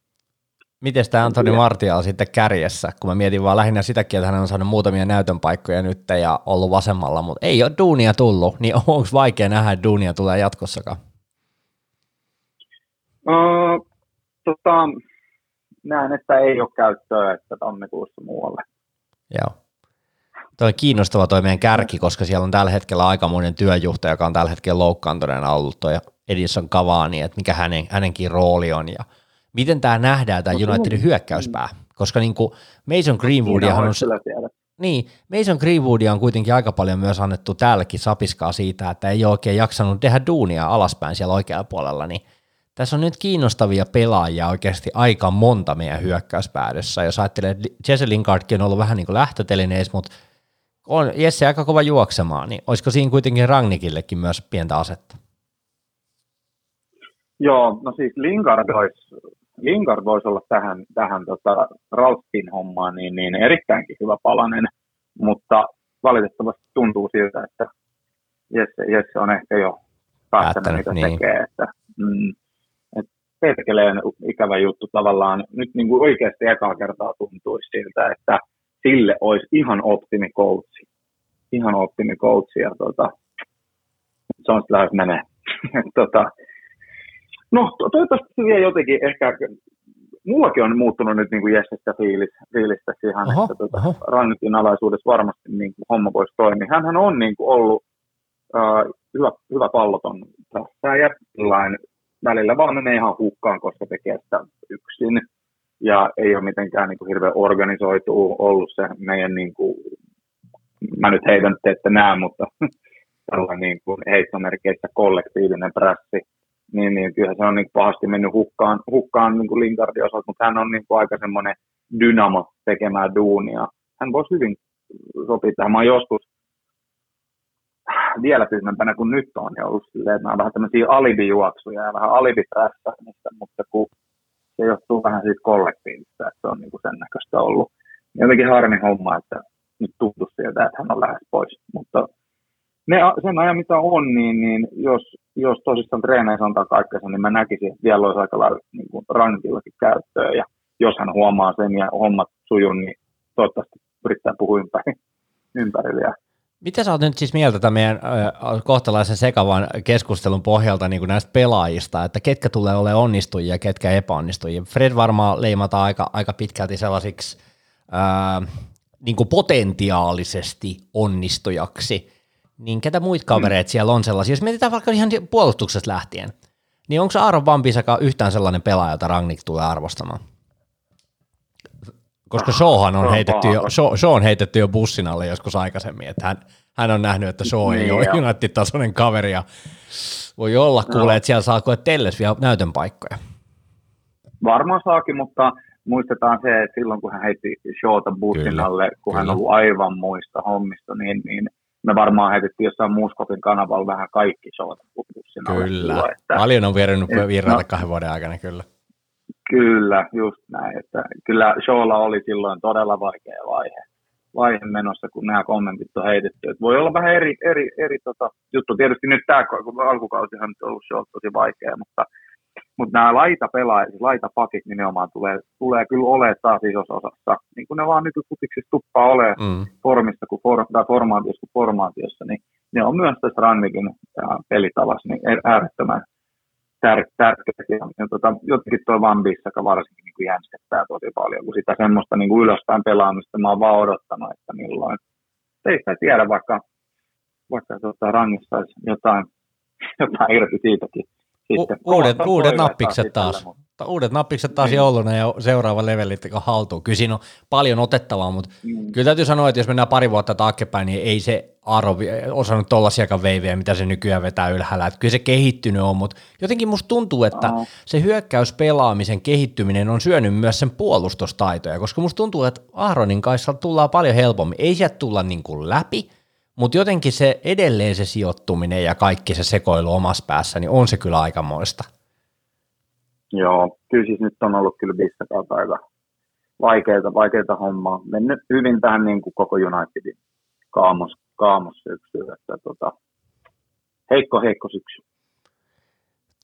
Miten tämä Antoni Martial sitten kärjessä, kun mä mietin vaan lähinnä sitäkin, että hän on saanut muutamia näytön paikkoja nyt ja ollut vasemmalla, mutta ei ole duunia tullut, niin [laughs] onko vaikea nähdä, että duunia tulee jatkossakaan? Uh, tota, näen, että ei ole käyttöä, että tammikuussa muualle. Joo. Tuo on kiinnostava toi meidän kärki, koska siellä on tällä hetkellä aikamoinen työjohtaja, joka on tällä hetkellä loukkaantuneena ollut. Toi Edison Cavani, että mikä hänen, hänenkin rooli on ja miten tämä nähdään, tämä Unitedin hyökkäyspää, koska niin kuin Mason Greenwoodia on... Niin, Mason Greenwoodia on kuitenkin aika paljon myös annettu täälläkin sapiskaa siitä, että ei ole oikein jaksanut tehdä duunia alaspäin siellä oikealla puolella, niin tässä on nyt kiinnostavia pelaajia oikeasti aika monta meidän hyökkäyspäädössä. Jos ajattelee, että Jesse Lingardkin on ollut vähän niin kuin lähtötelineissä, mutta on Jesse aika kova juoksemaan, niin olisiko siinä kuitenkin Rangnikillekin myös pientä asetta? Joo, no siis Lingard olisi, Lingard voisi olla tähän, tähän tota Ralstin hommaan niin, niin erittäinkin hyvä palanen, mutta valitettavasti tuntuu siltä, että Jesse, Jesse on ehkä jo päättänyt, mitä niin. tekee. Että, mm, perkeleen ikävä juttu tavallaan. Nyt niin kuin oikeasti ekaa kertaa tuntuisi siltä, että sille olisi ihan optimi coachi. Ihan optimi coachi ja tota, se on sitten lähes menee. [laughs] tota, no to- toivottavasti se vie jotenkin ehkä, mullakin on muuttunut nyt niin kuin Jessestä fiilis, fiilistä siihen, oho, että tota, Rannitin alaisuudessa varmasti niin kuin homma voisi toimia. Hänhän on niin kuin ollut uh, hyvä, hyvä palloton tässä ja välillä vaan menee ihan hukkaan, koska tekee sitä yksin. Ja ei ole mitenkään niin kuin hirveän organisoitu ollut se meidän, niin kuin, mä nyt heitän te ette näe, mutta [laughs] tällainen niin kuin heittomerkeissä kollektiivinen prässi, niin, niin kyllä se on niin pahasti mennyt hukkaan, hukkaan niin kuin Lingardin osalta, mutta hän on niin kuin aika semmoinen dynamo tekemään duunia. Hän voisi hyvin sopia tähän. Mä oon joskus vielä tyhmempänä kuin nyt on, ja ollut silleen, että nämä on vähän tämmöisiä alibijuoksuja ja vähän alibiprässämistä, mutta kun se johtuu vähän siitä kollektiivista, että se on niin kuin sen näköistä ollut. Jotenkin harmi homma, että nyt tuntuu sieltä, että hän on lähes pois, mutta ne, sen ajan mitä on, niin, niin jos, jos tosissaan treeneissä antaa kaikkensa, niin mä näkisin, että vielä olisi aika lailla niin kuin rankillakin käyttöä, ja jos hän huomaa sen ja hommat sujun, niin toivottavasti yrittää puhua ympäri, ympärillä. Mitä sä oot nyt siis mieltä tämän meidän kohtalaisen sekavan keskustelun pohjalta niin kuin näistä pelaajista, että ketkä tulee olemaan onnistujia ja ketkä epäonnistujia? Fred varmaan leimataan aika, aika pitkälti sellaisiksi ää, niin kuin potentiaalisesti onnistujaksi, niin ketä muita kavereita mm. siellä on sellaisia? Jos mietitään vaikka ihan puolustuksesta lähtien, niin onko Aaron Vampisaka yhtään sellainen pelaaja, jota Rangnick tulee arvostamaan? Koska Shawhan on, heitetty jo, Shaw, Shaw on heitetty jo bussin alle joskus aikaisemmin, että hän, hän on nähnyt, että Shaw ei niin, ole United-tasoinen kaveri ja voi olla no. kuulee, että siellä saa koe Telles vielä näytön paikkoja. Varmaan saakin, mutta muistetaan se, että silloin kun hän heitti Shawta bussin Kyllä. alle, kun Kyllä. hän on ollut aivan muista hommista, niin, niin me varmaan heitettiin jossain Muskotin kanavalla vähän kaikki Shawta bussin alle. Kyllä, että, paljon on vienyt virrata no, kahden vuoden aikana, kyllä. Kyllä, just näin. Että kyllä showlla oli silloin todella vaikea vaihe, vaihe menossa, kun nämä kommentit on heitetty. Että voi olla vähän eri, eri, eri tota, juttu. Tietysti nyt tämä alkukausihan on ollut show tosi vaikea, mutta, mutta nämä laitapelaajat, siis laitapakit nimenomaan tulee, tulee kyllä olemaan taas isossa osassa. Niin kuin ne vaan nykykutiksissa tuppaa olemaan mm. formista kuin for, tai formaatiossa kuin formaatiossa, niin ne on myös tässä Rannikin pelitavassa niin äärettömän tär, tärkeät. Ja, ja tota, jotenkin tuo Van Bissaka varsinkin niin jänskettää tosi paljon, kun sitä semmoista niin kuin ylöspäin pelaamista mä oon vaan odottanut, että milloin. Ei tiedä, vaikka, vaikka tota, rangissa olisi jotain, [laughs] jotain irti siitäkin. Sitten, U- uudet, uudet nappikset taas. Mutta uudet nappikset taas niin. jouluna ja seuraava leveli haltuun. Kyllä siinä on paljon otettavaa, mutta mm. kyllä täytyy sanoa, että jos mennään pari vuotta taaksepäin, niin ei se Aro osannut tollasiakaan veivejä, mitä se nykyään vetää ylhäällä. Että kyllä se kehittynyt on, mutta jotenkin musta tuntuu, että oh. se hyökkäyspelaamisen kehittyminen on syönyt myös sen puolustustaitoja, koska musta tuntuu, että Aaronin kanssa tullaan paljon helpommin. Ei sieltä tulla niin kuin läpi, mutta jotenkin se edelleen se sijoittuminen ja kaikki se sekoilu omassa päässä, niin on se kyllä aikamoista. Joo, kyllä siis nyt on ollut kyllä Bissakalta aika vaikeita, vaikeita hommaa. Mennyt hyvin tähän niin kuin koko Unitedin kaamos, kaamos syksy, että tota, heikko, heikko syksy.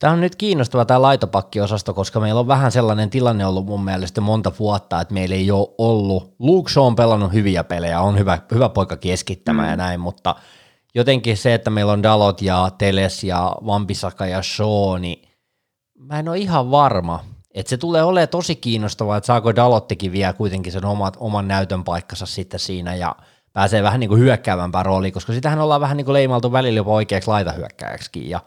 Tämä on nyt kiinnostava tämä laitopakkiosasto, koska meillä on vähän sellainen tilanne ollut mun mielestä monta vuotta, että meillä ei ole ollut, Luke Shaw on pelannut hyviä pelejä, on hyvä, hyvä poika keskittämään mm. ja näin, mutta jotenkin se, että meillä on Dalot ja Teles ja Vampisaka ja Shaw, niin mä en ole ihan varma, että se tulee olemaan tosi kiinnostavaa, että saako Dalottikin vielä kuitenkin sen omat, oman näytön paikkansa sitten siinä ja pääsee vähän niin kuin hyökkäävämpään rooliin, koska sitähän ollaan vähän niin kuin leimaltu välillä jopa oikeaksi laitahyökkääjäksikin ja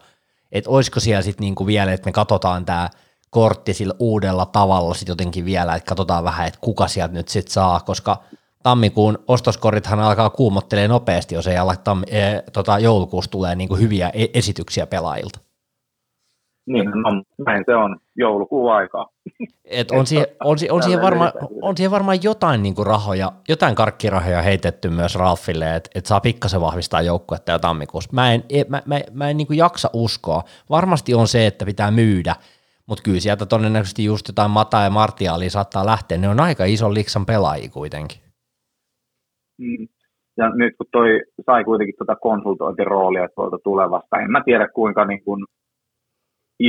että olisiko siellä sitten niin kuin vielä, että me katsotaan tämä kortti sillä uudella tavalla sitten jotenkin vielä, että katsotaan vähän, että kuka sieltä nyt sitten saa, koska tammikuun ostoskorithan alkaa kuumottelee nopeasti, jos ei ala tammi, e, tota, joulukuussa tulee niin kuin hyviä e- esityksiä pelaajilta. Niin, no, näin se on joulukuun aikaa. Et on, siihen, on, on, siihen varma, on siihen varmaan jotain niin kuin rahoja, jotain karkkirahoja heitetty myös Ralfille, että et saa pikkasen vahvistaa joukkuetta jo tammikuussa. Mä en, e, mä, mä, mä en niin kuin jaksa uskoa. Varmasti on se, että pitää myydä, mutta kyllä sieltä todennäköisesti just jotain Mata ja Martiaalia saattaa lähteä. Ne on aika iso liksan pelaajia kuitenkin. Mm. Ja nyt kun toi sai kuitenkin tuota konsultointiroolia tuolta tulevasta, en mä tiedä kuinka niin kuin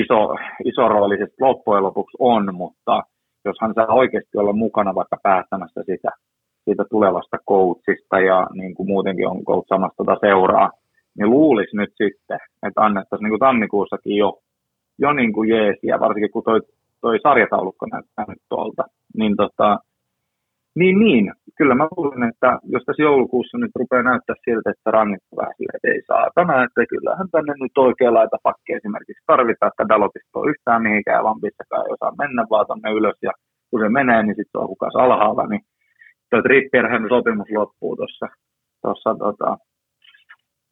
iso, iso rooli se loppujen lopuksi on, mutta jos hän saa oikeasti olla mukana vaikka päättämässä sitä, siitä tulevasta coachista ja niin kuin muutenkin on coachamassa tuota seuraa, niin luulisi nyt sitten, että annettaisiin niin kuin tammikuussakin jo, jo niin kuin jeesiä, varsinkin kun toi, toi sarjataulukko näyttää nyt tuolta, niin tota, niin, niin. Kyllä mä luulen, että jos tässä joulukuussa nyt rupeaa näyttää siltä, että rangit vähän sille, että ei saatana, että kyllähän tänne nyt oikea laita pakki esimerkiksi tarvitaan, että Dalotista on yhtään mihinkään, vaan pissäkään ei osaa mennä vaan tonne ylös ja kun se menee, niin sitten on kukas alhaalla, niin tuo Trippierhän sopimus loppuu tuossa tuossa tota,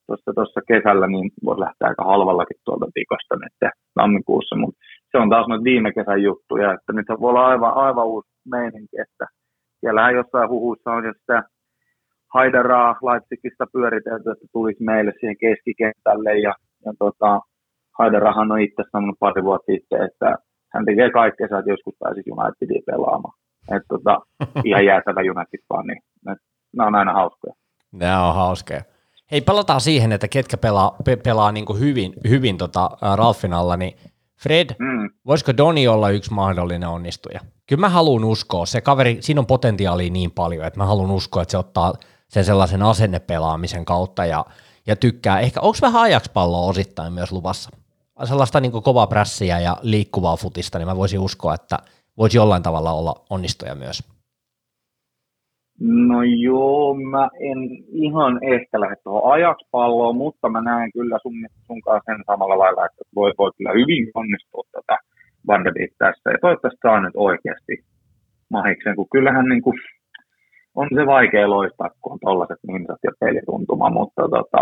tuossa, tuossa kesällä, niin voisi lähteä aika halvallakin tuolta pikosta nyt tammikuussa, mutta se on taas noita viime kesän juttuja, että nyt voi olla aivan, aivan uusi meininki, että siellähän jossain huhuissa on jo sitä Haidaraa Leipzigistä pyöritelty, että tulisi meille siihen keskikentälle ja, ja tota, Haidarahan on itse sanonut pari vuotta sitten, että hän tekee kaikkea, että joskus pääsisi Unitediin pelaamaan. Että tota, [laughs] ihan jäätävä United vaan, niin nämä on aina hauskoja. Nämä on hauskoja. Hei, palataan siihen, että ketkä pelaa, pe- pelaa niin hyvin, hyvin tota, Ralfin alla, niin Fred, mm. voisiko Doni olla yksi mahdollinen onnistuja? Kyllä mä haluan uskoa, se kaveri, siinä on potentiaalia niin paljon, että mä haluan uskoa, että se ottaa sen sellaisen asennepelaamisen kautta ja, ja tykkää. Ehkä onko vähän ajakspalloa osittain myös luvassa? Sellaista niin kovaa prässiä ja liikkuvaa futista, niin mä voisin uskoa, että voisi jollain tavalla olla onnistuja myös. No joo, mä en ihan ehkä lähde tuohon ajakspalloon, mutta mä näen kyllä sun, sun kanssa sen samalla lailla, että voi, voi kyllä hyvin onnistua tätä Van de Beek tässä. Ja toivottavasti saa nyt oikeasti mahiksen, kun kyllähän niin kuin, on se vaikea loistaa, kun on tollaiset minsat ja pelituntuma, mutta tota,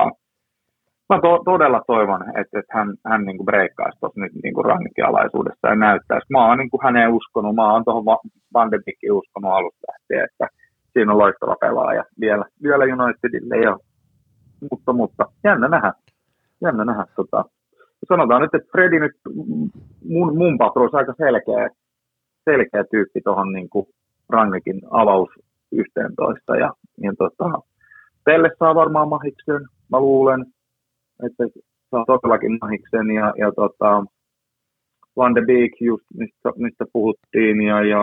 mä to, todella toivon, että, että hän, hän niin breikkaisi tuossa nyt niin rannikkialaisuudessa ja näyttäisi. Mä oon niin kuin häneen uskonut, mä oon tuohon Van uskonut alusta lähtien, että siinä on loistava pelaaja vielä, vielä Unitedille. Ja, mutta, mutta jännä nähdä. Jännä nähdä. Tota. Sanotaan nyt, että Fredi nyt mun, mun patruus aika selkeä, selkeä tyyppi tuohon niin Rannikin avaus 11. Ja, ja tota, Pelle saa varmaan mahiksen, mä luulen, että saa todellakin mahiksen. Ja, ja tota, Van de Beek, just mistä, mistä puhuttiin, ja, ja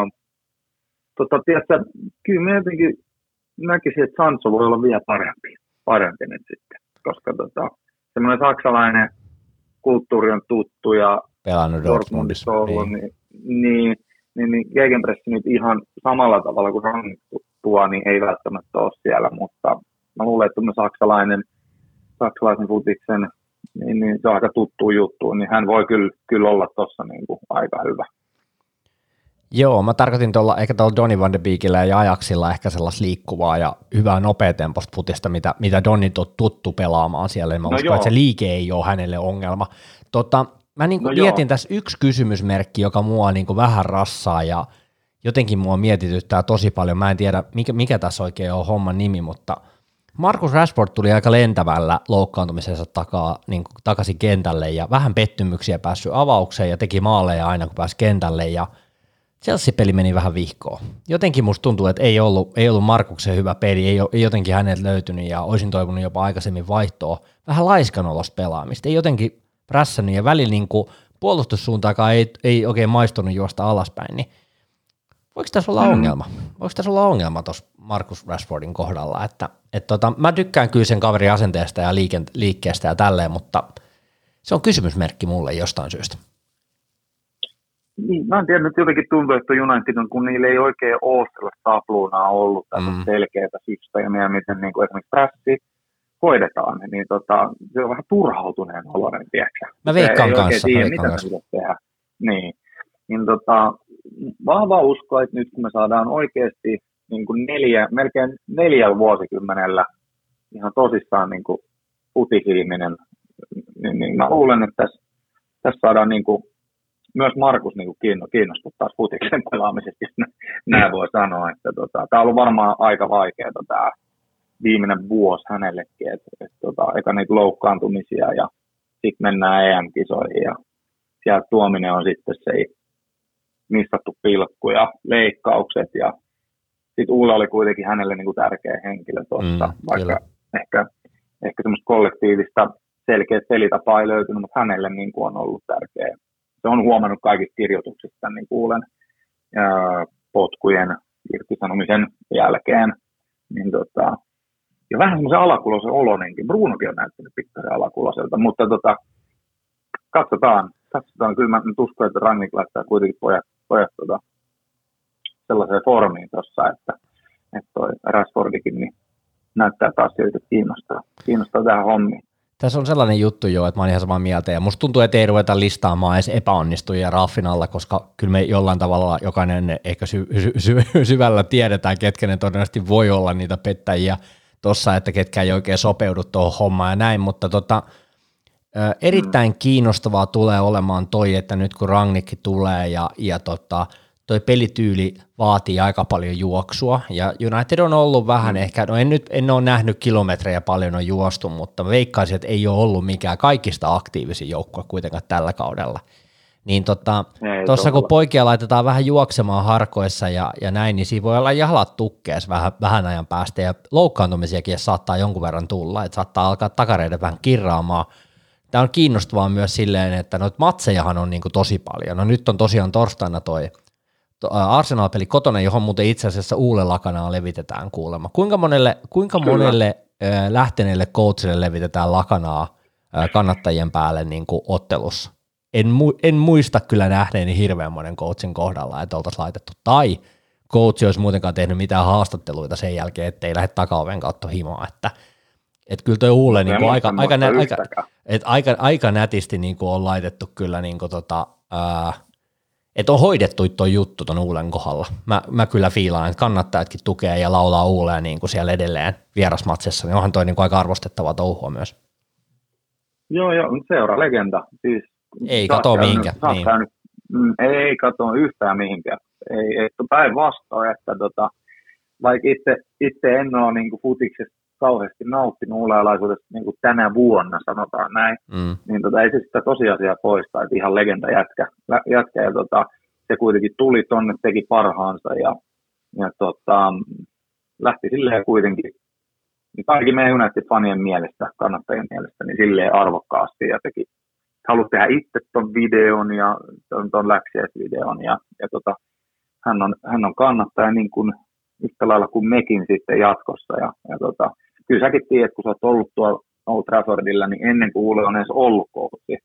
tota, tiedätkö, kyllä mä jotenkin näkisin, että Sanso voi olla vielä parempi, parempi nyt sitten. koska tota, semmoinen saksalainen kulttuuri on tuttu ja Pelannut Dortmundissa. ollut, niin, niin, niin, niin Gegenpressi nyt ihan samalla tavalla kuin Rangnick tuo, niin ei välttämättä ole siellä, mutta mä luulen, että saksalainen, saksalaisen futiksen, niin, niin se on aika tuttu juttu, niin hän voi kyllä, kyllä olla tuossa niin kuin aika hyvä. Joo, mä tarkoitin tuolla, ehkä tuolla Donny van de Beekillä ja Ajaxilla ehkä sellaista liikkuvaa ja hyvää nopeatempoista putista, mitä, mitä Donni on tuttu pelaamaan siellä, mä no uskon, joo. että se liike ei ole hänelle ongelma. Tota, mä niin no mietin joo. tässä yksi kysymysmerkki, joka mua niin vähän rassaa ja jotenkin mua mietityttää tosi paljon. Mä en tiedä, mikä, mikä tässä oikein on homman nimi, mutta Markus Rashford tuli aika lentävällä loukkaantumisensa takaa, niin kuin takaisin kentälle ja vähän pettymyksiä päässyt avaukseen ja teki maaleja aina kun pääsi kentälle ja Chelsea-peli meni vähän vihkoon. Jotenkin musta tuntuu, että ei ollut, ei ollut Markuksen hyvä peli, ei, ei jotenkin hänet löytynyt ja olisin toivonut jopa aikaisemmin vaihtoa. Vähän laiskanolosta pelaamista, ei jotenkin prässännyt ja välillä niin kuin puolustussuuntaakaan ei, ei oikein maistunut juosta alaspäin, niin voiko tässä olla mm. ongelma? Voiko tässä olla ongelma tuossa Markus Rashfordin kohdalla? Että, et tota, mä tykkään kyllä sen kaverin asenteesta ja liikkeestä ja tälleen, mutta se on kysymysmerkki mulle jostain syystä. Niin, mä en tiedä, nyt jotenkin tuntuu, että United on, kun niillä ei oikein ole sellaista tabluunaa ollut, tai mm. selkeää systeemiä, miten niin kuin esimerkiksi pressi hoidetaan, niin tota, se on vähän turhautuneen oloinen, tiedätkö? Mä veikkaan kanssa. Tiedä, mitä kanssa. tehdä. Niin. niin tota, vahva usko, että nyt kun me saadaan oikeasti niin kuin neljä, melkein neljällä vuosikymmenellä ihan tosissaan niin kuin futisihminen, niin, niin mä luulen, että tässä, tässä saadaan niin kuin myös Markus niin kuin kiinnostunut taas futiksen pelaamisesta, jos näin voi sanoa. Että tota, tämä on ollut varmaan aika vaikeaa tämä viimeinen vuosi hänellekin, että et, tota, eka niitä loukkaantumisia ja sitten mennään EM-kisoihin ja sieltä tuominen on sitten se missattu pilkku ja leikkaukset ja sitten Ulla oli kuitenkin hänelle niin kuin tärkeä henkilö tuossa, mm, vaikka kyllä. ehkä, ehkä semmoista kollektiivista selkeä pelitapaa ei löytynyt, mutta hänelle niin kuin on ollut tärkeä se on huomannut kaikista kirjoituksista, niin kuulen ää, potkujen irtisanomisen jälkeen. Niin tota, ja vähän semmoisen alakuloisen oloninkin. Brunokin on näyttänyt pikkasen alakuloiselta, mutta tota, katsotaan. Katsotaan. Kyllä mä uskon, että Rangnick laittaa kuitenkin pojat, pojat tota, sellaiseen formiin tuossa, että, että toi Rashfordikin niin näyttää taas siltä, kiinnostaa, kiinnostaa tähän hommiin. Tässä on sellainen juttu jo, että mä oon ihan samaa mieltä, ja musta tuntuu, että ei ruveta listaamaan edes epäonnistujia raffin alla, koska kyllä me jollain tavalla jokainen ehkä sy- sy- sy- syvällä tiedetään, ketkä ne todennäköisesti voi olla niitä pettäjiä tuossa, että ketkä ei oikein sopeudu tuohon hommaan ja näin, mutta tota, erittäin kiinnostavaa tulee olemaan toi, että nyt kun Rangnick tulee ja, ja tota, toi pelityyli vaatii aika paljon juoksua, ja United on ollut vähän mm. ehkä, no en nyt en ole nähnyt kilometrejä paljon on juostu, mutta mä veikkaisin, että ei ole ollut mikään kaikista aktiivisin joukkue kuitenkaan tällä kaudella. Niin tota, tuossa kun poikia laitetaan vähän juoksemaan harkoissa ja, ja näin, niin siinä voi olla jalat tukkees vähän, vähän ajan päästä, ja loukkaantumisiakin saattaa jonkun verran tulla, että saattaa alkaa takareiden vähän kirraamaan. Tämä on kiinnostavaa myös silleen, että noita matsejahan on niin tosi paljon. No nyt on tosiaan torstaina toi Arsenal-peli kotona, johon muuten itse asiassa uudella lakanaa levitetään kuulemma. Kuinka monelle, kuinka monelle äh, lähteneelle coachille levitetään lakanaa kannattajien päälle niin kuin ottelussa? En, mu- en muista kyllä nähneeni hirveän monen coachin kohdalla, että oltaisiin laitettu. Tai coach olisi muutenkaan tehnyt mitään haastatteluita sen jälkeen, ettei lähde takaoven kautta himoa, että et kyllä tuo Uule niin kuin aika, aika, nä- aika, et aika, aika, nätisti niin kuin on laitettu kyllä niin kuin tota, ää, että on hoidettu tuo juttu tuon Uulen kohdalla. Mä, mä kyllä fiilaan, että kannattajatkin tukee ja laulaa Uuleen niin kuin siellä edelleen vierasmatsessa, niin onhan toi niin kuin aika arvostettava touhua myös. Joo, joo, seura legenda. Siis, ei kato mihinkään. Niin. Käynyt, mm, ei kato yhtään mihinkään. Ei, ei päinvastoin, että tota, vaikka itse, itse en ole niin kuin futiksesta kauheasti nauttinut ulealaisuudesta niin kuin tänä vuonna, sanotaan näin, mm. niin tota, ei se sitä tosiasiaa poista, että ihan legenda jätkä, jätkä ja tota, se kuitenkin tuli tonne, teki parhaansa ja, ja tota, lähti silleen kuitenkin niin kaikki meidän United-fanien mielestä, kannattajien mielestä, niin silleen arvokkaasti ja teki, halusi tehdä itse ton videon ja ton, ton videon ja, ja tota, hän, on, hän on kannattaja niin kuin yhtä lailla kuin mekin sitten jatkossa ja, ja tota, kyllä säkin tiedät, kun sä oot ollut tuolla Old Traffordilla, niin ennen kuin Uule on edes ollut koutsi,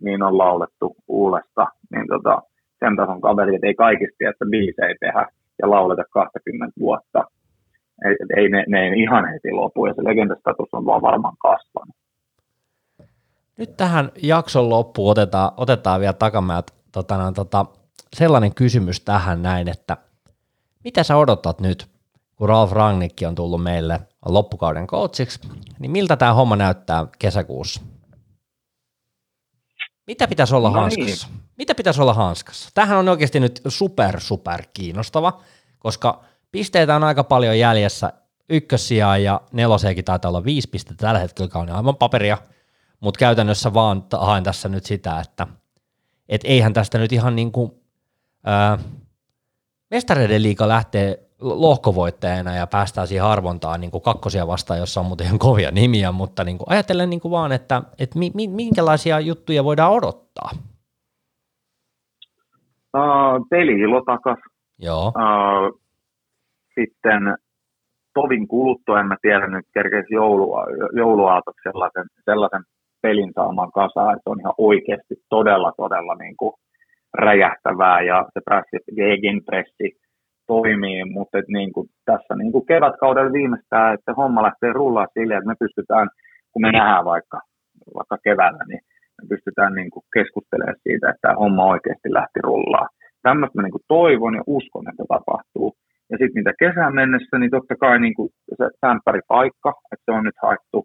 niin on laulettu Uulesta. Niin tota, sen tason kaverit, että ei kaikista että biisejä tehdä ja lauleta 20 vuotta. Ei, ei ne, ne ei ihan heti lopu, ja se legendastatus on vaan varmaan kasvanut. Nyt tähän jakson loppuun otetaan, otetaan vielä takamäät tota, no, tota, sellainen kysymys tähän näin, että mitä sä odotat nyt, kun Ralf Rangnikki on tullut meille loppukauden coachiksi, niin miltä tämä homma näyttää kesäkuussa? Mitä pitäisi olla no niin. hanskassa? Niin. Mitä pitäisi olla hanskassa? Tähän on oikeasti nyt super, super kiinnostava, koska pisteitä on aika paljon jäljessä ykkössijaa ja neloseenkin taitaa olla viisi pistettä tällä hetkellä, on aivan paperia, mutta käytännössä vaan haen tässä nyt sitä, että et eihän tästä nyt ihan niin kuin, ää, mestareiden liiga lähtee lohkovoittajana ja päästään siihen arvontaan niin kuin kakkosia vastaan, jossa on muuten ihan kovia nimiä, mutta niin kuin ajatellen niin kuin vaan, että, että mi, mi, minkälaisia juttuja voidaan odottaa? Uh, peli-ilo takas. Joo. Uh, sitten tovin kuluttua, en mä tiedä nyt kerkeisi joulua, jouluaatoksi sellaisen, sellaisen pelin saamaan kasaan, että on ihan oikeasti todella, todella niin kuin räjähtävää ja se pressi, gegenpressi toimii, mutta et niin kuin tässä niin kuin kevätkaudella viimeistään, että homma lähtee rullaa sille, että me pystytään, kun me nähdään vaikka, vaikka keväällä, niin me pystytään niin kuin keskustelemaan siitä, että tämä homma oikeasti lähti rullaa. Tämmöistä mä niin kuin toivon ja uskon, että tapahtuu. Ja sitten mitä kesään mennessä, niin totta kai niin kuin se paikka, että se on nyt haettu.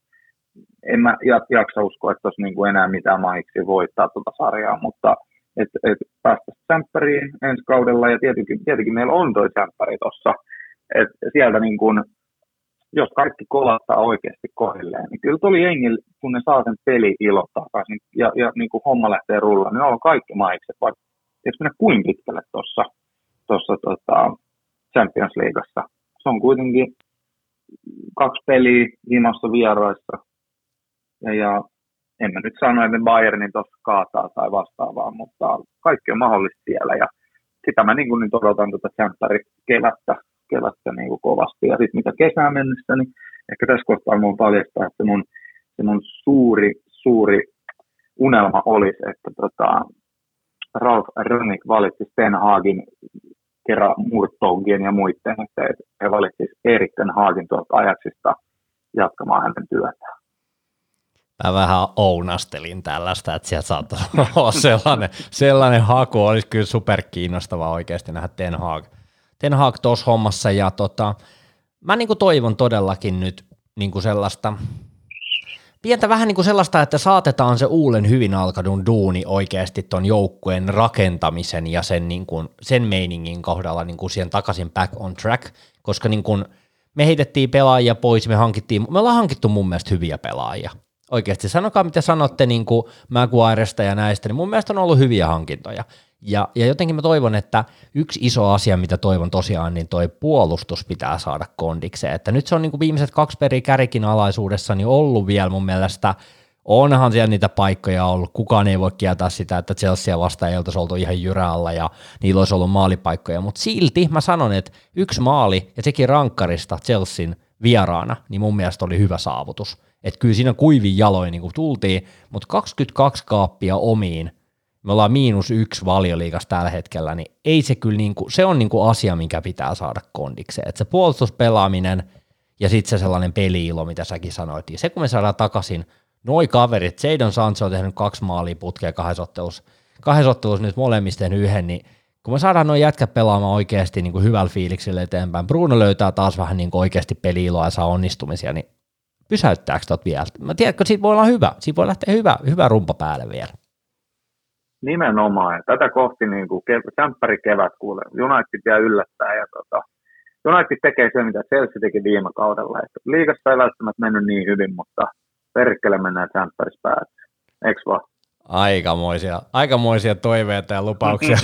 En mä jaksa uskoa, että olisi niin kuin enää mitään mahiksi voittaa tuota sarjaa, mutta että et päästä sämppäriin ensi kaudella, ja tietenkin, tietenkin meillä on toi sämppäri tuossa, että sieltä niin kun, jos kaikki kolahtaa oikeasti kohdilleen, niin kyllä tuli jengi, kun ne saa sen peli takaisin, ja, ja niin kuin homma lähtee rullaan, niin on kaikki maikset, vaikka eikö mennä kuin pitkälle tuossa tossa, tota, Champions Leagueassa. Se on kuitenkin kaksi peliä himassa vieraissa, ja, ja en mä nyt sano, että Bayernin tuossa kaataa tai vastaavaa, mutta kaikki on mahdollista siellä ja sitä mä niin kuin nyt odotan tuota tsemppäri kevättä, kevättä niin kuin kovasti. Ja sitten mitä kesään mennessä, niin ehkä tässä kohtaa mun paljastaa, että mun, se mun suuri, suuri unelma olisi, että tota, Ralf Rönnik valitsi Sten Hagin kerran Murtogien ja muiden, että he valitsisivat Erik Hagin tuolta ajaksista jatkamaan hänen työtään mä vähän ounastelin tällaista, että sieltä saattaisi [laughs] olla sellainen, sellainen haku, olisi kyllä super kiinnostava oikeasti nähdä Ten Hag, Ten Hag tuossa hommassa, ja tota, mä niin kuin toivon todellakin nyt niin kuin sellaista, pientä vähän niin kuin sellaista, että saatetaan se uulen hyvin alkanut duuni oikeasti ton joukkueen rakentamisen ja sen, niin kuin, sen meiningin kohdalla niin kuin siihen takaisin back on track, koska niin kuin me heitettiin pelaajia pois, me hankittiin, me ollaan hankittu mun mielestä hyviä pelaajia, Oikeasti sanokaa, mitä sanotte niin kuin Maguiresta ja näistä, niin mun mielestä on ollut hyviä hankintoja. Ja, ja jotenkin mä toivon, että yksi iso asia, mitä toivon tosiaan, niin toi puolustus pitää saada kondikseen. Että nyt se on niin kuin viimeiset kaksi peri kärikin alaisuudessa niin ollut vielä mun mielestä, onhan siellä niitä paikkoja ollut, kukaan ei voi kieltää sitä, että Chelsea vastaan ei oltaisi oltu ihan jyrällä ja niillä olisi ollut maalipaikkoja, mutta silti mä sanon, että yksi maali ja sekin rankkarista Chelsean vieraana, niin mun mielestä oli hyvä saavutus. Että kyllä siinä kuivin jaloin niin kuin tultiin, mutta 22 kaappia omiin, me ollaan miinus yksi valioliikas tällä hetkellä, niin ei se kyllä, niin kuin, se on niin kuin asia, minkä pitää saada kondikseen. Että se puolustuspelaaminen ja sitten se sellainen peliilo, mitä säkin sanoit, ja se kun me saadaan takaisin, noi kaverit, Jadon Sancho on tehnyt kaksi maalia putkea kahdessa ottelussa, kahdessa nyt molemmista yhden, niin kun me saadaan noin jätkät pelaamaan oikeasti niin kuin hyvällä fiiliksellä eteenpäin, Bruno löytää taas vähän niin kuin oikeasti peliiloa ja saa onnistumisia, niin pysäyttääkö tot vielä? Mä tiedän, että siitä voi olla hyvä, siitä voi lähteä hyvä, hyvä rumpa päälle vielä. Nimenomaan, tätä kohti niin kuin kämppäri kevät kuule, United jää yllättää ja tota, United tekee se, mitä Chelsea teki viime kaudella. Että liigassa ei välttämättä mennyt niin hyvin, mutta perkele mennään kämppärissä päälle. Eikö vaan? Aikamoisia, aikamoisia toiveita ja lupauksia.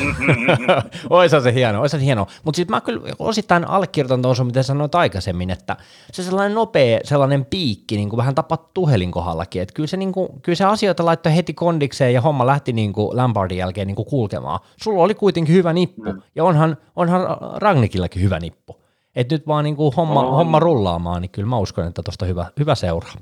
[laughs] Oisa se hieno, oisa se hieno. Mutta sitten mä kyllä osittain allekirjoitan tuossa, mitä sanoit aikaisemmin, että se sellainen nopea, sellainen piikki, niin kuin vähän tapat Tuhelin kohdallakin, että kyllä se, niin kuin, kyllä se asioita laittoi heti kondikseen ja homma lähti niin kuin Lampardin jälkeen niin kuin kulkemaan. Sulla oli kuitenkin hyvä nippu, mm. ja onhan, onhan Ragnikillakin hyvä nippu. Et nyt vaan niin kuin homma, homma rullaamaan, niin kyllä mä uskon, että tuosta hyvä, hyvä seuraa.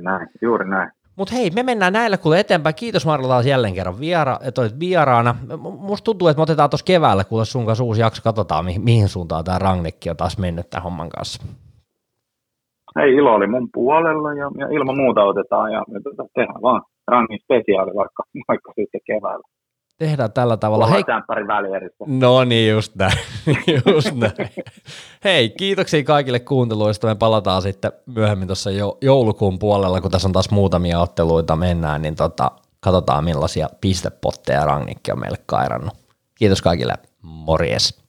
näin, juuri näin. Mutta hei, me mennään näillä kuule eteenpäin. Kiitos Marlo taas jälleen kerran viera, että olit vieraana. Musta tuntuu, että me otetaan tuossa keväällä kuule sun kanssa uusi jakso, katsotaan mihin, mihin suuntaan tämä Rangnikki on taas mennyt tämän homman kanssa. Hei, ilo oli mun puolella ja, ja ilman muuta otetaan ja, ja tota, tehdään vaan Rangin spesiaali vaikka, vaikka sitten keväällä. Tehdään tällä tavalla. Hei. välierissä. No niin, just näin. [laughs] just näin. Hei, kiitoksia kaikille kuunteluista. Me palataan sitten myöhemmin tuossa jo, joulukuun puolella, kun tässä on taas muutamia otteluita mennään, niin tota, katsotaan millaisia pistepotteja Rangnikki on meille kairannut. Kiitos kaikille. Morjes.